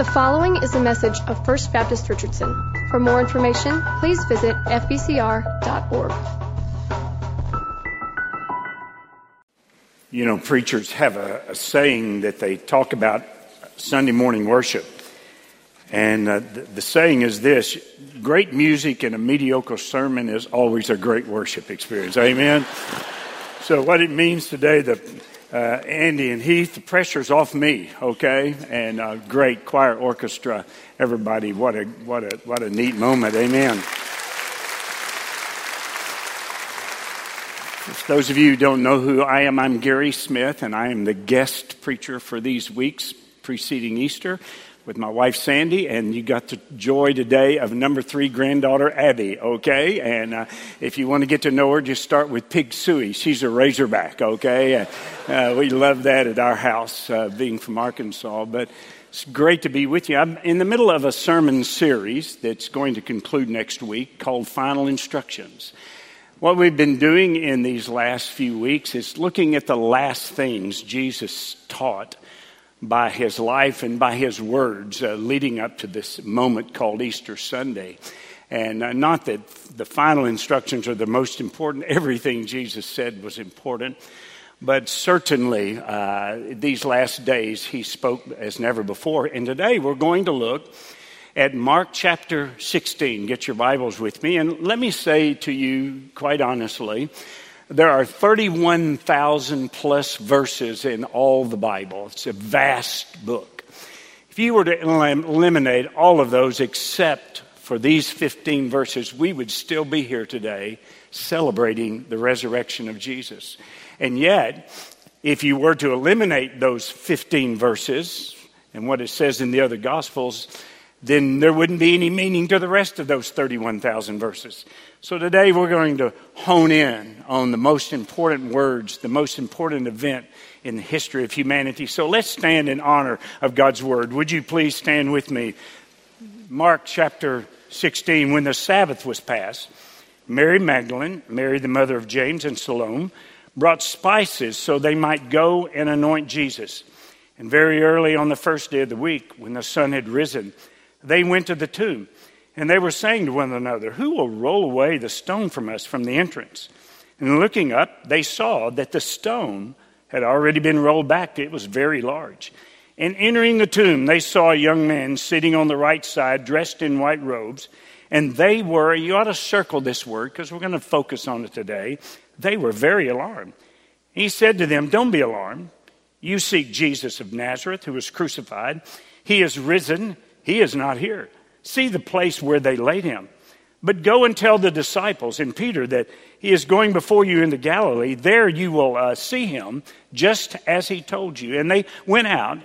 The following is a message of First Baptist Richardson. For more information, please visit fbcr.org. You know, preachers have a, a saying that they talk about Sunday morning worship. And uh, the, the saying is this great music and a mediocre sermon is always a great worship experience. Amen? So, what it means today, the uh, Andy and Heath, the pressure's off me, okay? And uh, great choir orchestra, everybody, what a, what, a, what a neat moment, amen. For those of you who don't know who I am, I'm Gary Smith, and I am the guest preacher for these weeks preceding Easter with my wife Sandy, and you got the joy today of number three granddaughter Abby, okay? And uh, if you want to get to know her, just start with Pig Sooie. She's a Razorback, okay? Uh, we love that at our house, uh, being from Arkansas. But it's great to be with you. I'm in the middle of a sermon series that's going to conclude next week called Final Instructions. What we've been doing in these last few weeks is looking at the last things Jesus taught by his life and by his words uh, leading up to this moment called Easter Sunday. And uh, not that the final instructions are the most important, everything Jesus said was important, but certainly uh, these last days he spoke as never before. And today we're going to look at Mark chapter 16. Get your Bibles with me. And let me say to you, quite honestly, there are 31,000 plus verses in all the Bible. It's a vast book. If you were to eliminate all of those except for these 15 verses, we would still be here today celebrating the resurrection of Jesus. And yet, if you were to eliminate those 15 verses and what it says in the other Gospels, then there wouldn't be any meaning to the rest of those 31,000 verses. So today we're going to hone in on the most important words, the most important event in the history of humanity. So let's stand in honor of God's word. Would you please stand with me? Mark chapter 16, when the Sabbath was passed, Mary Magdalene, Mary the mother of James and Salome, brought spices so they might go and anoint Jesus. And very early on the first day of the week, when the sun had risen, they went to the tomb. And they were saying to one another, Who will roll away the stone from us from the entrance? And looking up, they saw that the stone had already been rolled back. It was very large. And entering the tomb, they saw a young man sitting on the right side, dressed in white robes. And they were, you ought to circle this word because we're going to focus on it today. They were very alarmed. He said to them, Don't be alarmed. You seek Jesus of Nazareth, who was crucified. He is risen. He is not here see the place where they laid him. But go and tell the disciples and Peter that he is going before you into Galilee. There you will uh, see him, just as he told you. And they went out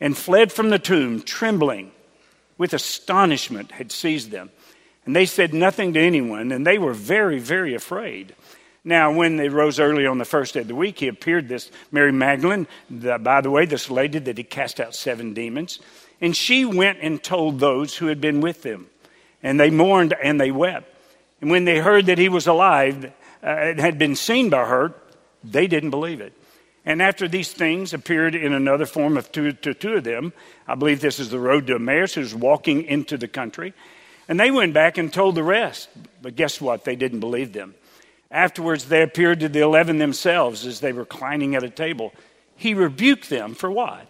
and fled from the tomb, trembling with astonishment had seized them. And they said nothing to anyone, and they were very, very afraid. Now, when they rose early on the first day of the week, he appeared this Mary Magdalene, the, by the way, this lady that he cast out seven demons. And she went and told those who had been with them. And they mourned and they wept. And when they heard that he was alive uh, and had been seen by her, they didn't believe it. And after these things appeared in another form of two, to two of them, I believe this is the road to Emmaus, who's walking into the country. And they went back and told the rest. But guess what? They didn't believe them. Afterwards, they appeared to the eleven themselves as they were reclining at a table. He rebuked them for what?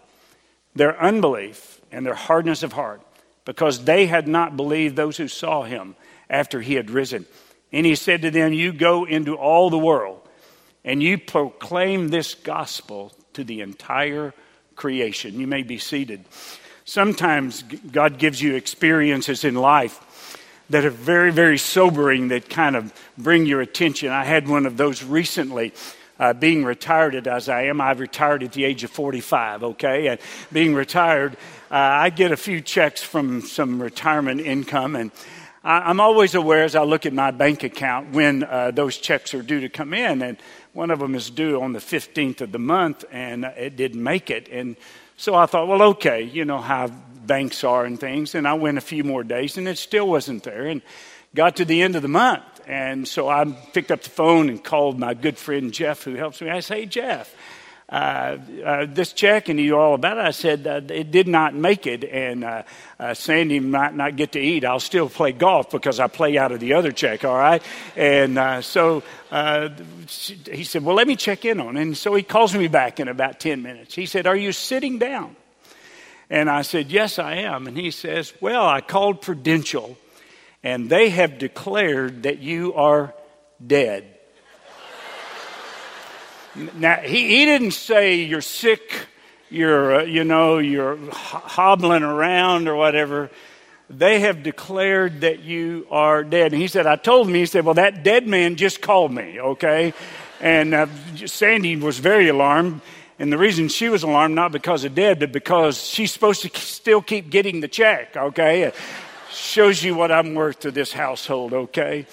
Their unbelief and their hardness of heart, because they had not believed those who saw him after he had risen. And he said to them, You go into all the world and you proclaim this gospel to the entire creation. You may be seated. Sometimes God gives you experiences in life that are very, very sobering that kind of bring your attention. I had one of those recently uh, being retired as I am, I've retired at the age of 45, okay? And being retired, uh, I get a few checks from some retirement income, and I, am always aware as I look at my bank account when uh, those checks are due to come in. And one of them is due on the 15th of the month, and it didn't make it. And so I thought, well, okay, you know how banks are and things. And I went a few more days, and it still wasn't there. And got to the end of the month, and so I picked up the phone and called my good friend Jeff, who helps me. I said, Hey, Jeff, uh, uh, this check and you all about it. I said, uh, it did not make it, and uh, uh, Sandy might not get to eat. I'll still play golf because I play out of the other check, all right? And so he said, well, let me check in on it. And so he calls me back in about 10 minutes. He said, are you sitting down? And I said, yes, I am. And he says, well, I called Prudential, and they have declared that you are dead. Now, he, he didn't say you're sick, you're, uh, you know, you're hobbling around or whatever. They have declared that you are dead. And he said, I told him, he said, well, that dead man just called me, okay? And uh, Sandy was very alarmed. And the reason she was alarmed, not because of dead, but because she's supposed to still keep getting the check, okay? It shows you what I'm worth to this household, okay?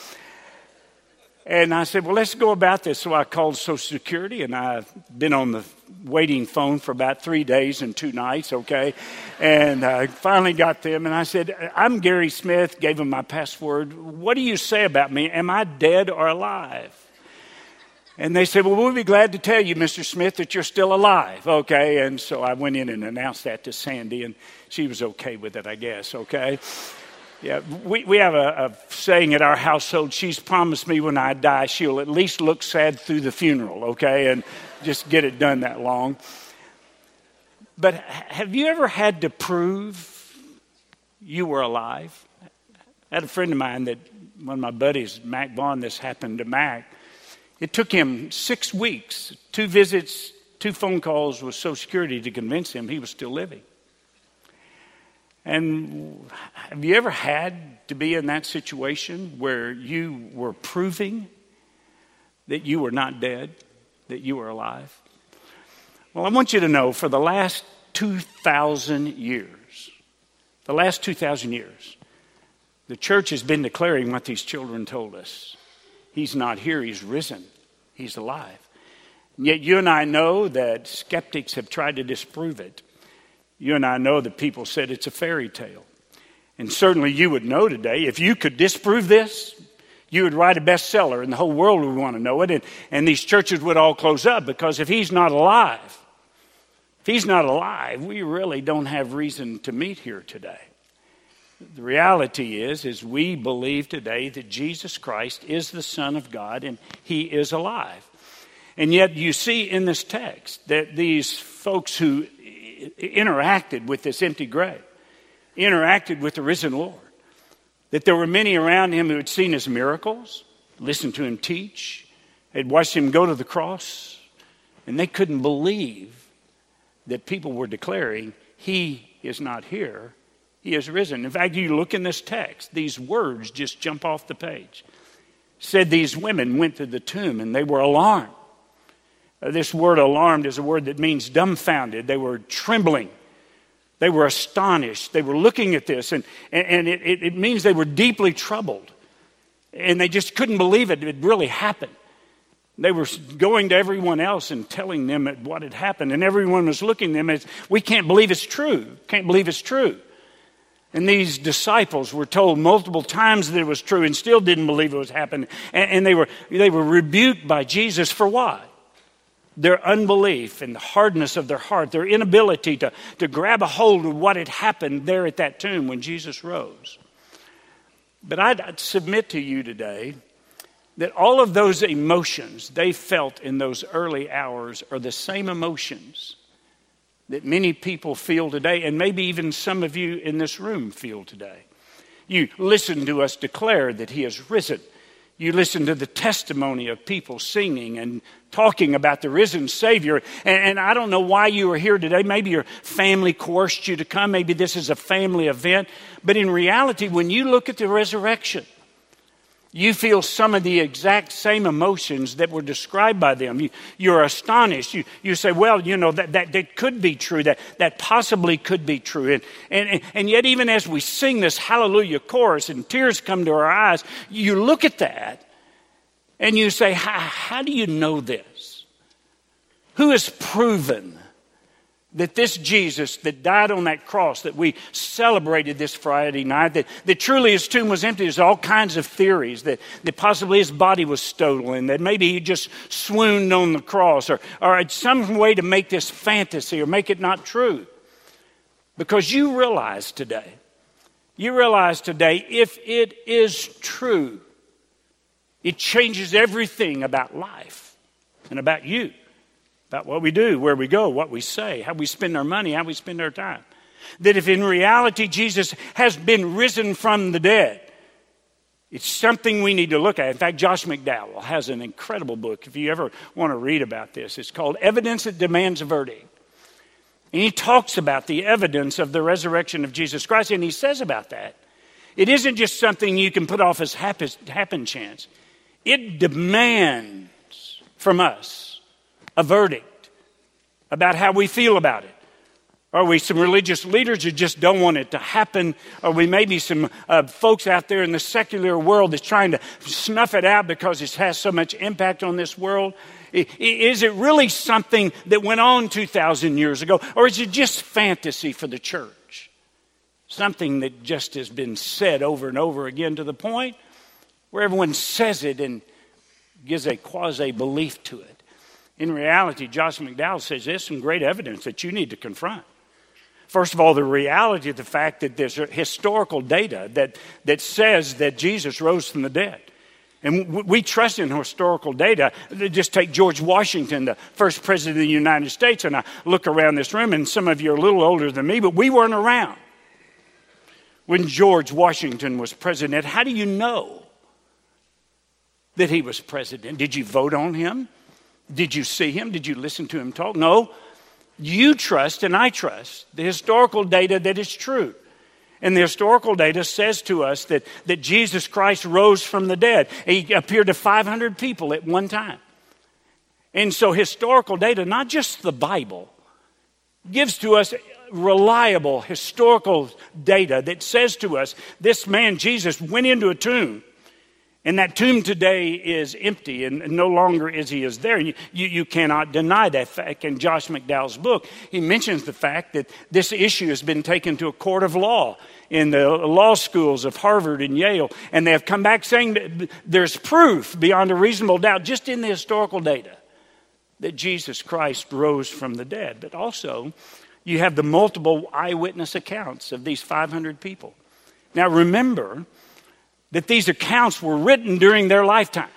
And I said, well, let's go about this. So I called Social Security, and I've been on the waiting phone for about three days and two nights, okay? And I finally got them, and I said, I'm Gary Smith, gave them my password. What do you say about me? Am I dead or alive? And they said, Well, we'll be glad to tell you, Mr. Smith, that you're still alive, okay? And so I went in and announced that to Sandy, and she was okay with it, I guess, okay? Yeah, we, we have a, a, saying at our household she's promised me when I die she'll at least look sad through the funeral, okay, and just get it done that long. But have you ever had to prove you were alive? I had a friend of mine that one of my buddies, Mac Vaughn, this happened to Mac. It took him six weeks, two visits, two phone calls with Social Security to convince him he was still living. And have you ever had to be in that situation where you were proving that you were not dead, that you were alive? Well, I want you to know for the last 2,000 years, the last 2,000 years, the church has been declaring what these children told us. He's not here, he's risen, he's alive. And yet, you and I know that skeptics have tried to disprove it. You and I know that people said it's a fairy tale. And certainly you would know today, if you could disprove this, you would write a bestseller and the whole world would want to know it. And, and these churches would all close up because if he's not alive, if he's not alive, we really don't have reason to meet here today. The reality is, is we believe today that Jesus Christ is the Son of God and he is alive. And yet you see in this text that these folks who interacted with this empty grave, interacted with the risen Lord. That there were many around him who had seen his miracles, listened to him teach, had watched him go to the cross, and they couldn't believe that people were declaring, He is not here, He is risen. In fact, you look in this text, these words just jump off the page. Said these women went to the tomb and they were alarmed. This word alarmed is a word that means dumbfounded. They were trembling. They were astonished. They were looking at this, and, and it, it means they were deeply troubled. And they just couldn't believe it. It really happened. They were going to everyone else and telling them what had happened, and everyone was looking at them as, We can't believe it's true. Can't believe it's true. And these disciples were told multiple times that it was true and still didn't believe it was happening. And, and they, were, they were rebuked by Jesus for what? Their unbelief and the hardness of their heart, their inability to, to grab a hold of what had happened there at that tomb when Jesus rose. But I'd, I'd submit to you today that all of those emotions they felt in those early hours are the same emotions that many people feel today, and maybe even some of you in this room feel today. You listen to us declare that He has risen you listen to the testimony of people singing and talking about the risen Savior. And, and, I don't know why you are here today. Maybe your family coerced you to come. Maybe this is a family event. But in reality, when you look at the resurrection, you feel some of the exact same emotions that were described by them. You, you're astonished. You, you say, well, you know, that, that, that could be true. That, that possibly could be true. And, and, and yet, even as we sing this hallelujah chorus and tears come to our eyes, you look at that and you say, how, how do you know this? Who has proven that this Jesus that died on that cross that we celebrated this Friday night, that, that truly his tomb was empty. There's all kinds of theories that, that possibly his body was stolen, that maybe he just swooned on the cross, or, or some way to make this fantasy or make it not true. Because you realize today, you realize today, if it is true, it changes everything about life and about you about what we do, where we go, what we say, how we spend our money, how we spend our time. That if in reality Jesus has been risen from the dead, it's something we need to look at. In fact, Josh McDowell has an incredible book, if you ever want to read about this. It's called Evidence That Demands a Verdict. And he talks about the evidence of the resurrection of Jesus Christ, and he says about that. It isn't just something you can put off as happen chance. It demands from us a verdict about how we feel about it. Are we some religious leaders who just don't want it to happen? Are we maybe some uh, folks out there in the secular world that's trying to snuff it out because it has so much impact on this world? Is it really something that went on 2,000 years ago? Or is it just fantasy for the church? Something that just has been said over and over again to the point where everyone says it and gives a quasi belief to it. In reality, Josh McDowell says there's some great evidence that you need to confront. First of all, the reality of the fact that there's historical data that, that says that Jesus rose from the dead. And we trust in historical data. Just take George Washington, the first president of the United States, and I look around this room, and some of you are a little older than me, but we weren't around when George Washington was president. How do you know that he was president? Did you vote on him? Did you see him? Did you listen to him talk? No. You trust and I trust the historical data that is true. And the historical data says to us that, that Jesus Christ rose from the dead. He appeared to 500 people at one time. And so, historical data, not just the Bible, gives to us reliable historical data that says to us this man, Jesus, went into a tomb and that tomb today is empty and no longer is he is there. You, you, you, cannot deny that fact. In Josh McDowell's book, he mentions the fact that this issue has been taken to a court of law in the law schools of Harvard and Yale. And they have come back saying there's proof beyond a reasonable doubt, just in the historical data, that Jesus Christ rose from the dead. But also, you have the multiple eyewitness accounts of these 500 people. Now, remember, that these accounts were written during their lifetime.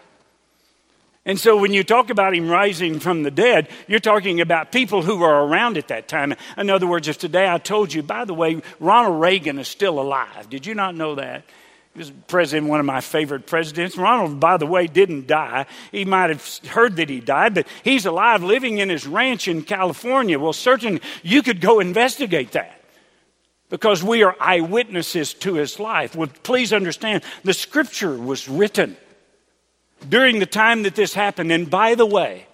And so when you talk about him rising from the dead, you're talking about people who were around at that time. In other words, if today I told you, by the way, Ronald Reagan is still alive. Did you not know that? He was president, one of my favorite presidents. Ronald, by the way, didn't die. He might have heard that he died, but he's alive living in his ranch in California. Well, certainly you could go investigate that because we are eyewitnesses to his life. Well, please understand, the scripture was written during the time that this happened. And by the way,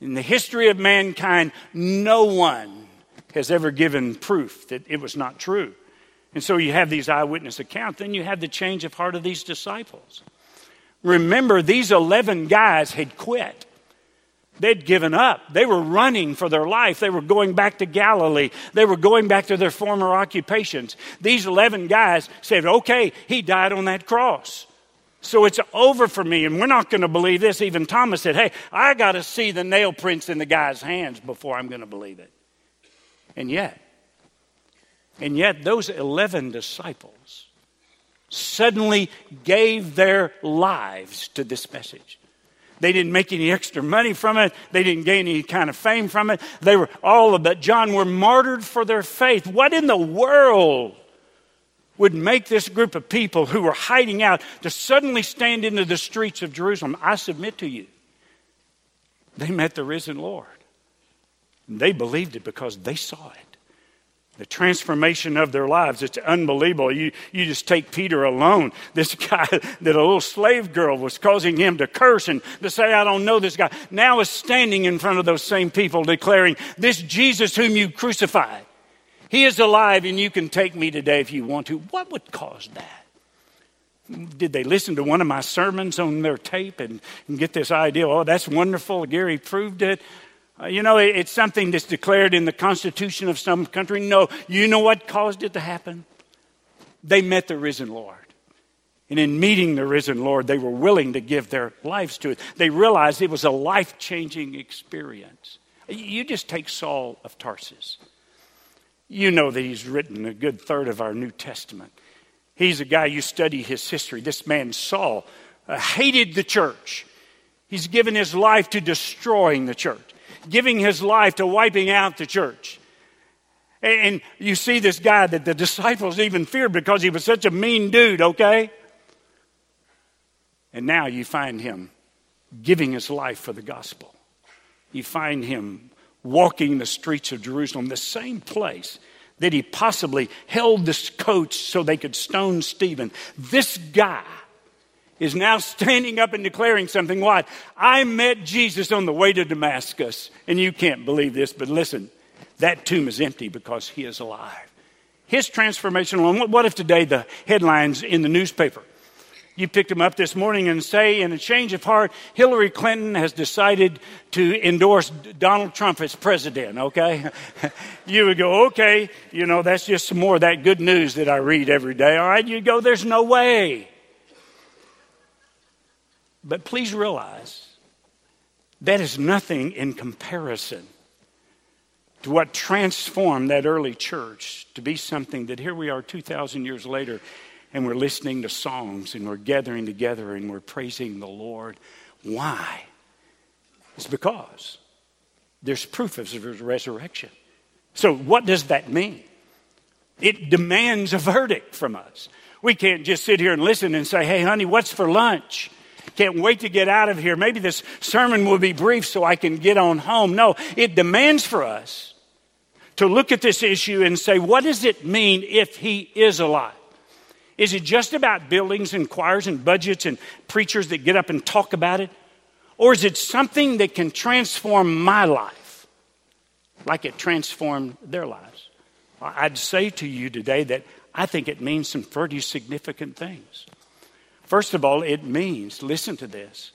in the history of mankind, no one has ever given proof that it was not true. And so you have these eyewitness accounts. Then you have the change of heart of these disciples. Remember, these 11 guys had quit. They'd given up. They were running for their life. They were going back to Galilee. They were going back to their former occupations. These 11 guys said, Okay, he died on that cross. So it's over for me, and we're not going to believe this. Even Thomas said, Hey, I got to see the nail prints in the guy's hands before I'm going to believe it. And yet, and yet, those 11 disciples suddenly gave their lives to this message. They didn't make any extra money from it. They didn't gain any kind of fame from it. They were all of it. John were martyred for their faith. What in the world would make this group of people who were hiding out to suddenly stand into the streets of Jerusalem? I submit to you, they met the risen Lord. They believed it because they saw it the transformation of their lives. It's unbelievable. You, you just take Peter alone. This guy that a little slave girl was causing him to curse and to say, I don't know this guy, now is standing in front of those same people declaring, This Jesus whom you crucified, he is alive and you can take me today if you want to. What would cause that? Did they listen to one of my sermons on their tape and, and get this idea? Oh, that's wonderful. Gary proved it. Uh, you know, it, it's something that's declared in the Constitution of some country. No, you know what caused it to happen? They met the risen Lord. And in meeting the risen Lord, they were willing to give their lives to it. They realized it was a life changing experience. You just take Saul of Tarsus. You know that he's written a good third of our New Testament. He's a guy, you study his history. This man, Saul, uh, hated the church. He's given his life to destroying the church, giving his life to wiping out the church. And you see this guy that the disciples even feared because he was such a mean dude, okay? And now you find him giving his life for the gospel. You find him walking the streets of Jerusalem, the same place that he possibly held this coach so they could stone Stephen. This guy is now standing up and declaring something. What? I met Jesus on the way to Damascus. And you can't believe this, but listen, that tomb is empty because he is alive. His transformation alone. What if today the headlines in the newspaper? You picked them up this morning and say, in a change of heart, Hillary Clinton has decided to endorse Donald Trump as president, okay? you would go, okay, you know, that's just some more of that good news that I read every day. All right, you go, there's no way. But please realize that is nothing in comparison to what transformed that early church to be something that here we are 2,000 years later and we're listening to songs and we're gathering together and we're praising the Lord. Why? It's because there's proof of his resurrection. So, what does that mean? It demands a verdict from us. We can't just sit here and listen and say, hey, honey, what's for lunch? Can't wait to get out of here. Maybe this sermon will be brief so I can get on home. No, it demands for us to look at this issue and say, what does it mean if he is alive? Is it just about buildings and choirs and budgets and preachers that get up and talk about it? Or is it something that can transform my life like it transformed their lives? I'd say to you today that I think it means some pretty significant things. First of all, it means, listen to this,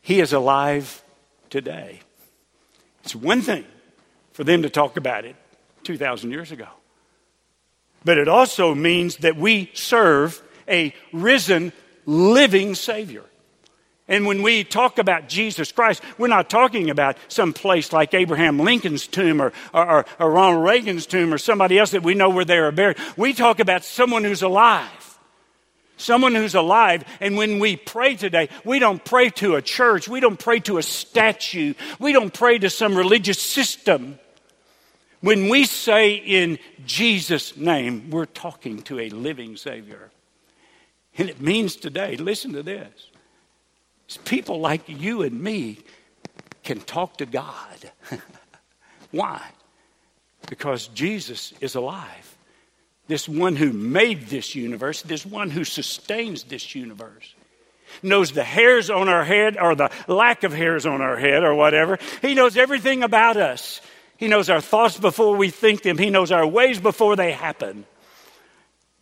He is alive today. It's one thing for them to talk about it 2,000 years ago, but it also means that we serve a risen, living Savior. And when we talk about Jesus Christ, we're not talking about some place like Abraham Lincoln's tomb or, or, or, Ronald Reagan's tomb or somebody else that we know where they are buried. We talk about someone who's alive someone who's alive. And when we pray today, we don't pray to a church, we don't pray to a statue, we don't pray to some religious system. When we say in Jesus' name, we're talking to a living Savior. And it means today, listen to this people like you and me can talk to God. Why? Because Jesus is alive this one who made this universe, this one who sustains this universe, knows the hairs on our head or the lack of hairs on our head or whatever. He knows everything about us. He knows our thoughts before we think them, He knows our ways before they happen.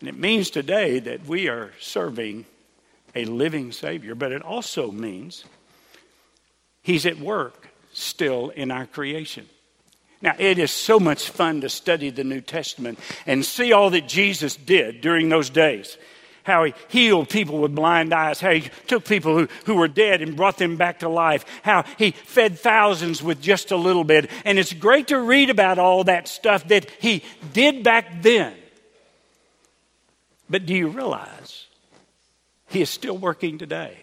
And it means today that we are serving a living Savior, but it also means He's at work still in our creation. Now, it is so much fun to study the New Testament and see all that Jesus did during those days. How he healed people with blind eyes, how he took people who, who were dead and brought them back to life, how he fed thousands with just a little bit. And it's great to read about all that stuff that he did back then. But do you realize he is still working today?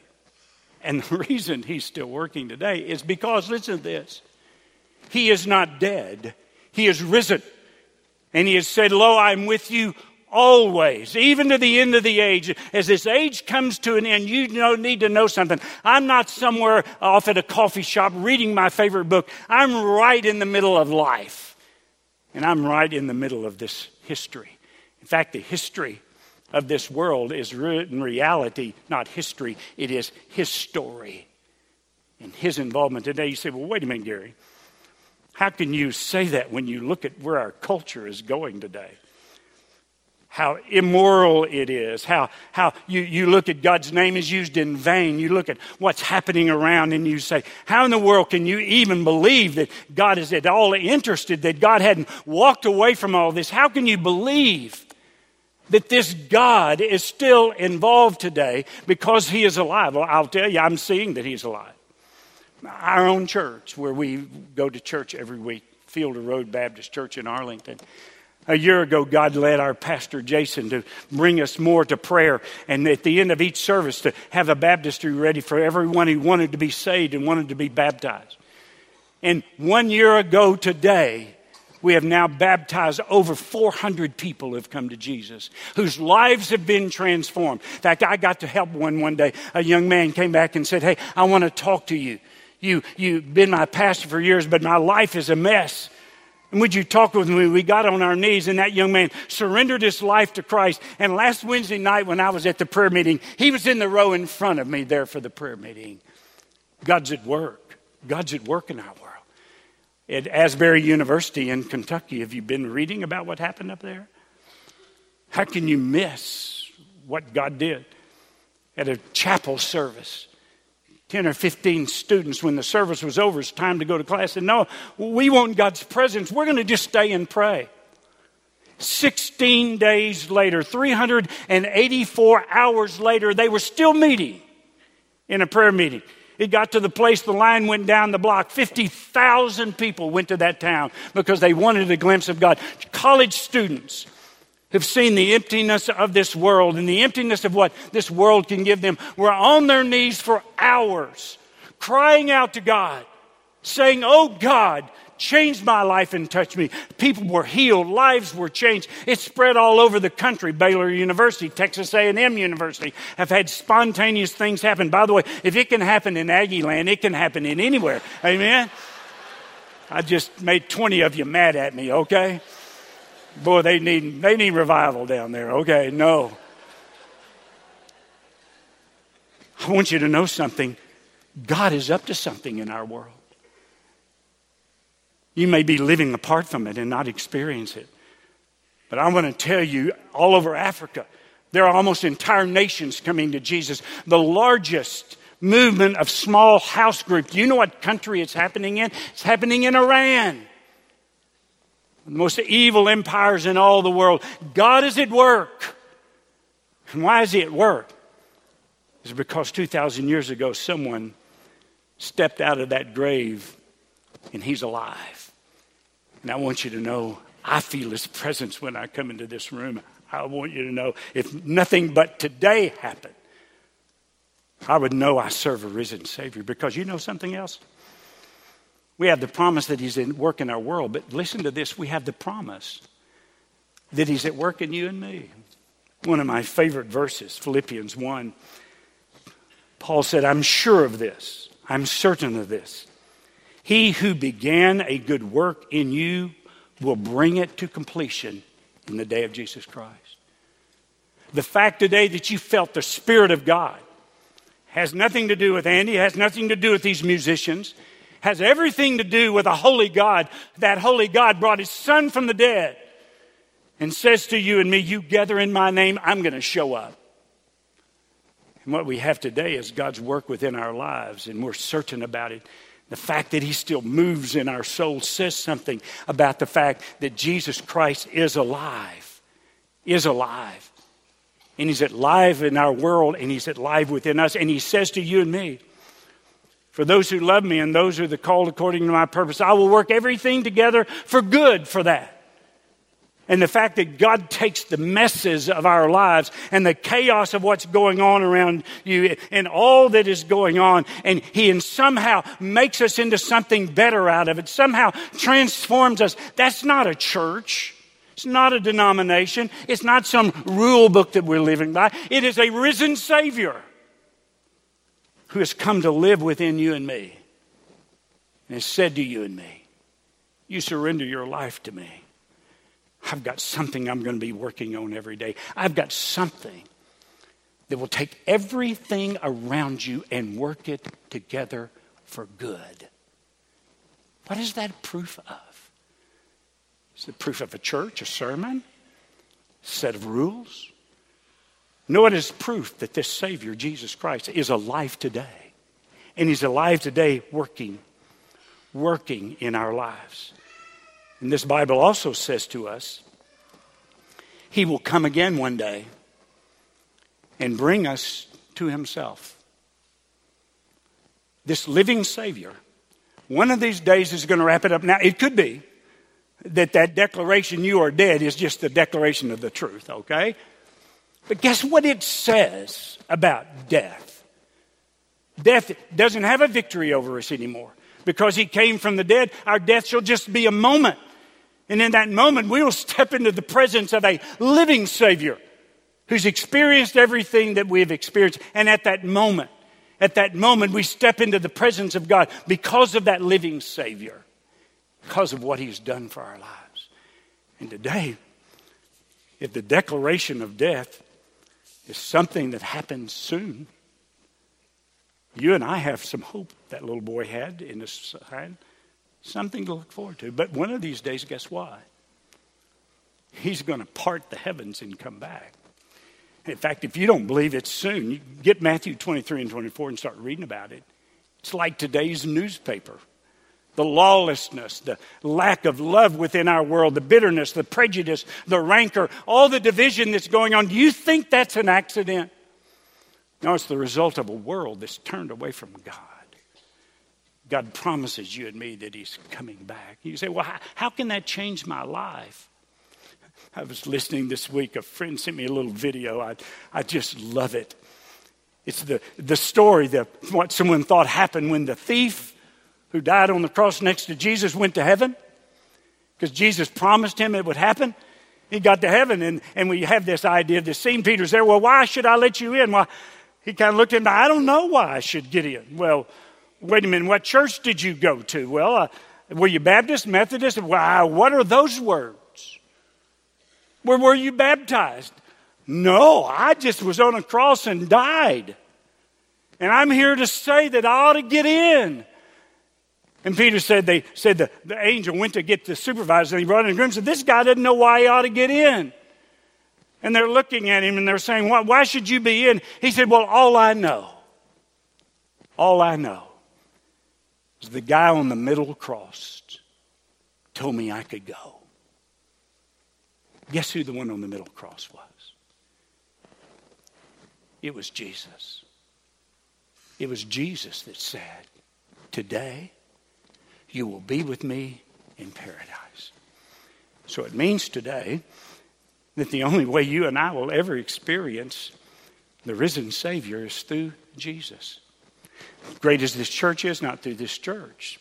And the reason he's still working today is because, listen to this he is not dead, He is risen. And He has said, Lo, I'm with you always, even to the end of the age. As this age comes to an end, you know, need to know something. I'm not somewhere off at a coffee shop reading my favorite book. I'm right in the middle of life. And I'm right in the middle of this history. In fact, the history of this world is in reality not history, it is his story and his involvement today. You say, well, wait a minute, Gary. How can you say that when you look at where our culture is going today? how immoral it is, how, how you, you look at God's name is used in vain. You look at what's happening around and you say, How in the world can you even believe that God is at all interested, that God hadn't walked away from all this? How can you believe that this God is still involved today because He is alive? Well, I'll tell you, I'm seeing that He's alive. Our own church, where we go to church every week, Fielder Road Baptist Church in Arlington. A year ago, God led our pastor Jason to bring us more to prayer, and at the end of each service, to have a baptistry ready for everyone who wanted to be saved and wanted to be baptized. And one year ago today, we have now baptized over 400 people who have come to Jesus, whose lives have been transformed. In fact, I got to help one one day. A young man came back and said, Hey, I want to talk to you. You, you've been my pastor for years, but my life is a mess. And would you talk with me? We got on our knees, and that young man surrendered his life to Christ. And last Wednesday night, when I was at the prayer meeting, he was in the row in front of me there for the prayer meeting. God's at work. God's at work in our world. At Asbury University in Kentucky, have you been reading about what happened up there? How can you miss what God did at a chapel service? 10 or 15 students when the service was over. It's time to go to class. And no, we want God's presence. We're going to just stay and pray. 16 days later, 384 hours later, they were still meeting in a prayer meeting. It got to the place the line went down the block. 50,000 people went to that town because they wanted a glimpse of God. College students have seen the emptiness of this world and the emptiness of what this world can give them were on their knees for hours, crying out to God, saying, Oh God, change my life and touch me. People were healed, lives were changed. It spread all over the country. Baylor University, Texas A&M University have had spontaneous things happen. By the way, if it can happen in Aggie land, it can happen in anywhere. Amen. I just made 20 of you mad at me, okay? Boy, they need, they need revival down there. Okay, no. I want you to know something. God is up to something in our world. You may be living apart from it and not experience it. But I want to tell you, all over Africa, there are almost entire nations coming to Jesus. The largest movement of small house groups. Do you know what country it's happening in? It's happening in Iran the most evil empires in all the world. God is at work. And why is He at work? It's because 2,000 years ago, someone stepped out of that grave and He's alive. And I want you to know, I feel His presence when I come into this room. I want you to know, if nothing but today happened, I would know I serve a risen Savior because you know something else? We have the promise that He's at work in our world, but listen to this we have the promise that He's at work in you and me. One of my favorite verses, Philippians 1. Paul said, I'm sure of this, I'm certain of this. He who began a good work in you will bring it to completion in the day of Jesus Christ. The fact today that you felt the Spirit of God has nothing to do with Andy, has nothing to do with these musicians has everything to do with a holy God. That holy God brought his son from the dead and says to you and me, You gather in my name, I'm going to show up. And what we have today is God's work within our lives, and we're certain about it. The fact that He still moves in our soul says something about the fact that Jesus Christ is alive, is alive. And He's alive in our world, and He's alive within us. And He says to you and me, for those who love me and those who are the called according to my purpose, I will work everything together for good for that. And the fact that God takes the messes of our lives and the chaos of what's going on around you and all that is going on, and He and somehow makes us into something better out of it, somehow transforms us. That's not a church. It's not a denomination. It's not some rule book that we're living by. It is a risen Savior who has come to live within you and me and has said to you and me, You surrender your life to me. I've got something I'm going to be working on every day. I've got something that will take everything around you and work it together for good. What is that proof of? Is it proof of a church, a sermon? a set of rules. No, it is proof that this Savior, Jesus Christ, is alive today. And He's alive today working, working in our lives. And this Bible also says to us, He will come again one day and bring us to Himself. This living Savior, one of these days is going to wrap it up. Now, it could be that that declaration, you are dead, is just the declaration of the truth, okay? But guess what it says about death? Death doesn't have a victory over us anymore. Because he came from the dead, our death shall just be a moment. And in that moment, we will step into the presence of a living Savior who's experienced everything that we have experienced. And at that moment, at that moment, we step into the presence of God because of that living Savior, because of what He's done for our lives. And today, if the declaration of death is something that happens soon. You and I have some hope that little boy had in his side, something to look forward to. But one of these days, guess what? He's going to part the heavens and come back. In fact, if you don't believe it soon, you get Matthew 23 and 24 and start reading about it. It's like today's newspaper the lawlessness, the lack of love within our world, the bitterness, the prejudice, the rancor, all the division that's going on. Do you think that's an accident? No, it's the result of a world that's turned away from God. God promises you and me that He's coming back. You say, well, how, how can that change my life? I was listening this week. A friend sent me a little video. I, I just love it. It's the, the story that what someone thought happened when the thief who died on the cross next to Jesus went to heaven because Jesus promised him it would happen. He got to heaven, and, and we have this idea of the scene. Peter's there. Well, why should I let you in? Well, he kind of looked at him. I don't know why I should get in. Well, wait a minute. What church did you go to? Well, uh, were you Baptist, Methodist? Wow, what are those words? Where were you baptized? No, I just was on a cross and died. And I'm here to say that I ought to get in. And Peter said they said the, the angel went to get the supervisor and he brought in a groom and said, This guy doesn't know why he ought to get in. And they're looking at him and they're saying, why, why should you be in? He said, Well, all I know, all I know is the guy on the middle cross told me I could go. Guess who the one on the middle cross was? It was Jesus. It was Jesus that said, Today, you will be with me in paradise. So it means today that the only way you and I will ever experience the risen Savior is through Jesus. Great as this church is, not through this church.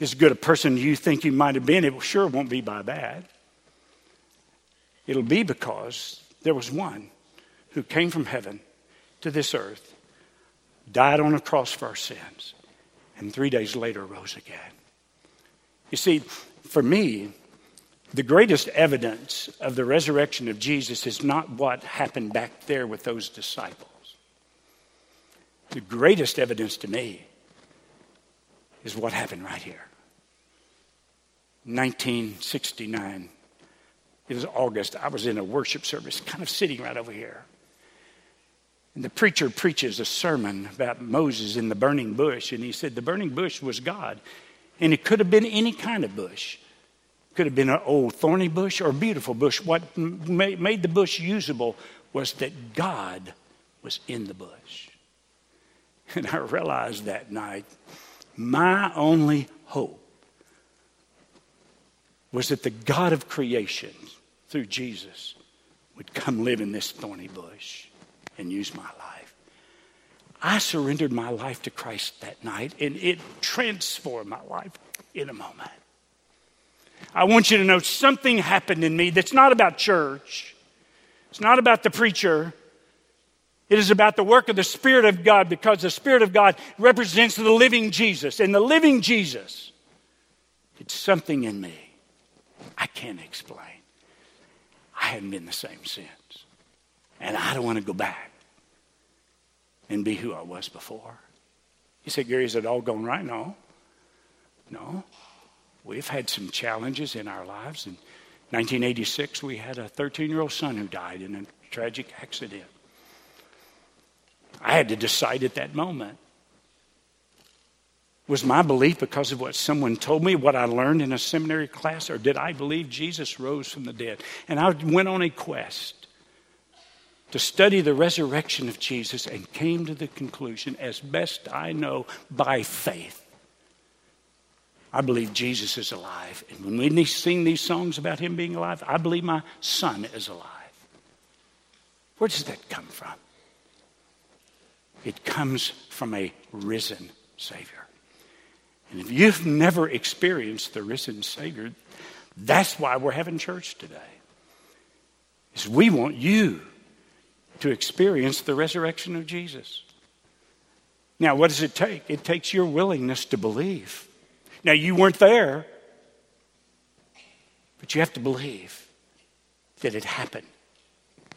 As good a person you think you might have been, it sure won't be by that. It'll be because there was one who came from heaven to this earth, died on a cross for our sins, and three days later rose again. You see, for me, the greatest evidence of the resurrection of Jesus is not what happened back there with those disciples. The greatest evidence to me is what happened right here. 1969. It was August. I was in a worship service, kind of sitting right over here. And the preacher preaches a sermon about Moses in the burning bush, and he said the burning bush was God. And it could have been any kind of bush. Could have been an old thorny bush or a beautiful bush. What made the bush usable was that God was in the bush. And I realized that night my only hope was that the God of creation, through Jesus, would come live in this thorny bush and use my life. I surrendered my life to Christ that night, and it transformed my life in a moment. I want you to know something happened in me that's not about church, it's not about the preacher. It is about the work of the Spirit of God because the Spirit of God represents the living Jesus. And the living Jesus, it's something in me I can't explain. I hadn't been the same since. And I don't want to go back and be who I was before. You say, Gary, is it all going right? No. No. We've had some challenges in our lives, In 1986, we had a 13 year old son who died in a tragic accident. I had to decide at that moment was my belief because of what someone told me, what I learned in a seminary class, or did I believe Jesus rose from the dead? And I went on a quest to study the resurrection of Jesus and came to the conclusion, as best I know, by faith. I believe Jesus is alive. And when we sing these songs about him being alive, I believe my son is alive. Where does that come from? It comes from a risen Savior. And if you've never experienced the risen Savior, that's why we're having church today. Is we want you to experience the resurrection of Jesus. Now, what does it take? It takes your willingness to believe. Now, you weren't there, but you have to believe that it happened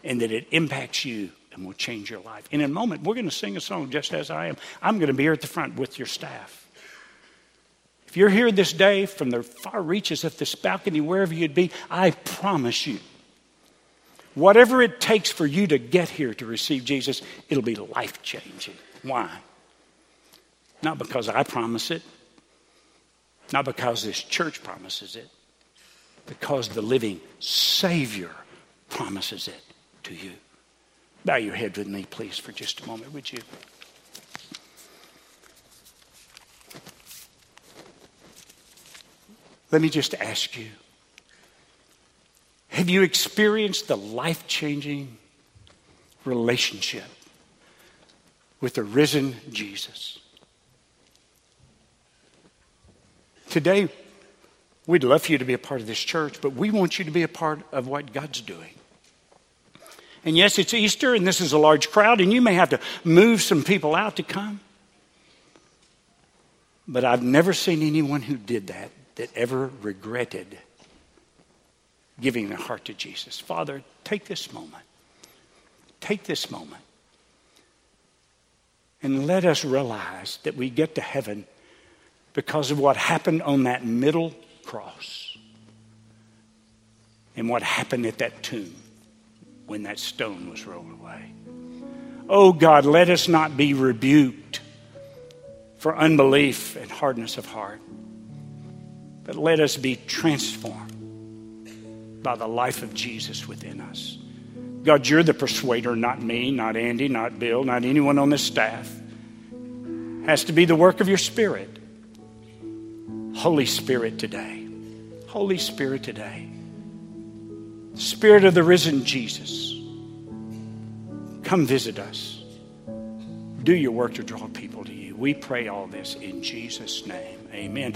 and that it impacts you and will change your life. In a moment, we're going to sing a song just as I am. I'm going to be here at the front with your staff. If you're here this day from the far reaches of this balcony, wherever you'd be, I promise you, whatever it takes for you to get here to receive Jesus, it'll be life changing. Why? Not because I promise it, not because this church promises it, because the living Savior promises it to you. Bow your head with me, please, for just a moment, would you? Let me just ask you have you experienced the life changing relationship with the risen Jesus? Today, we'd love for you to be a part of this church, but we want you to be a part of what God's doing. And yes, it's Easter and this is a large crowd, and you may have to move some people out to come. But I've never seen anyone who did that that ever regretted giving their heart to Jesus. Father, take this moment. Take this moment. And let us realize that we get to heaven because of what happened on that middle cross and what happened at that tomb when that stone was rolled away. Oh God, let us not be rebuked for unbelief and hardness of heart. But let us be transformed by the life of Jesus within us. God, you're the persuader, not me, not Andy, not Bill, not anyone on this staff. It has to be the work of your Spirit. Holy Spirit today. Holy Spirit today. Spirit of the risen Jesus. Come visit us. Do your work to draw people to you. We pray all this in Jesus' name. Amen.